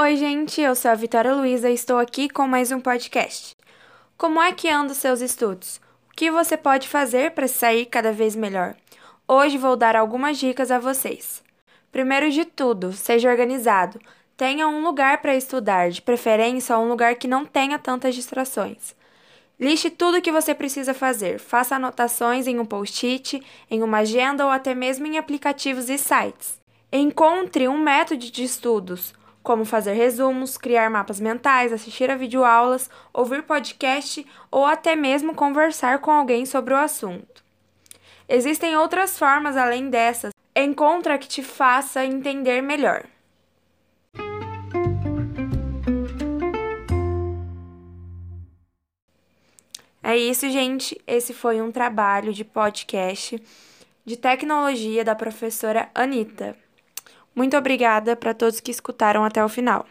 Oi, gente, eu sou a Vitória Luiza e estou aqui com mais um podcast. Como é que andam os seus estudos? O que você pode fazer para sair cada vez melhor? Hoje vou dar algumas dicas a vocês. Primeiro de tudo, seja organizado. Tenha um lugar para estudar, de preferência um lugar que não tenha tantas distrações. Liste tudo o que você precisa fazer. Faça anotações em um post-it, em uma agenda ou até mesmo em aplicativos e sites. Encontre um método de estudos, como fazer resumos, criar mapas mentais, assistir a videoaulas, ouvir podcast ou até mesmo conversar com alguém sobre o assunto. Existem outras formas além dessas. Encontre a que te faça entender melhor. É isso, gente. Esse foi um trabalho de podcast de tecnologia da professora Anita. Muito obrigada para todos que escutaram até o final.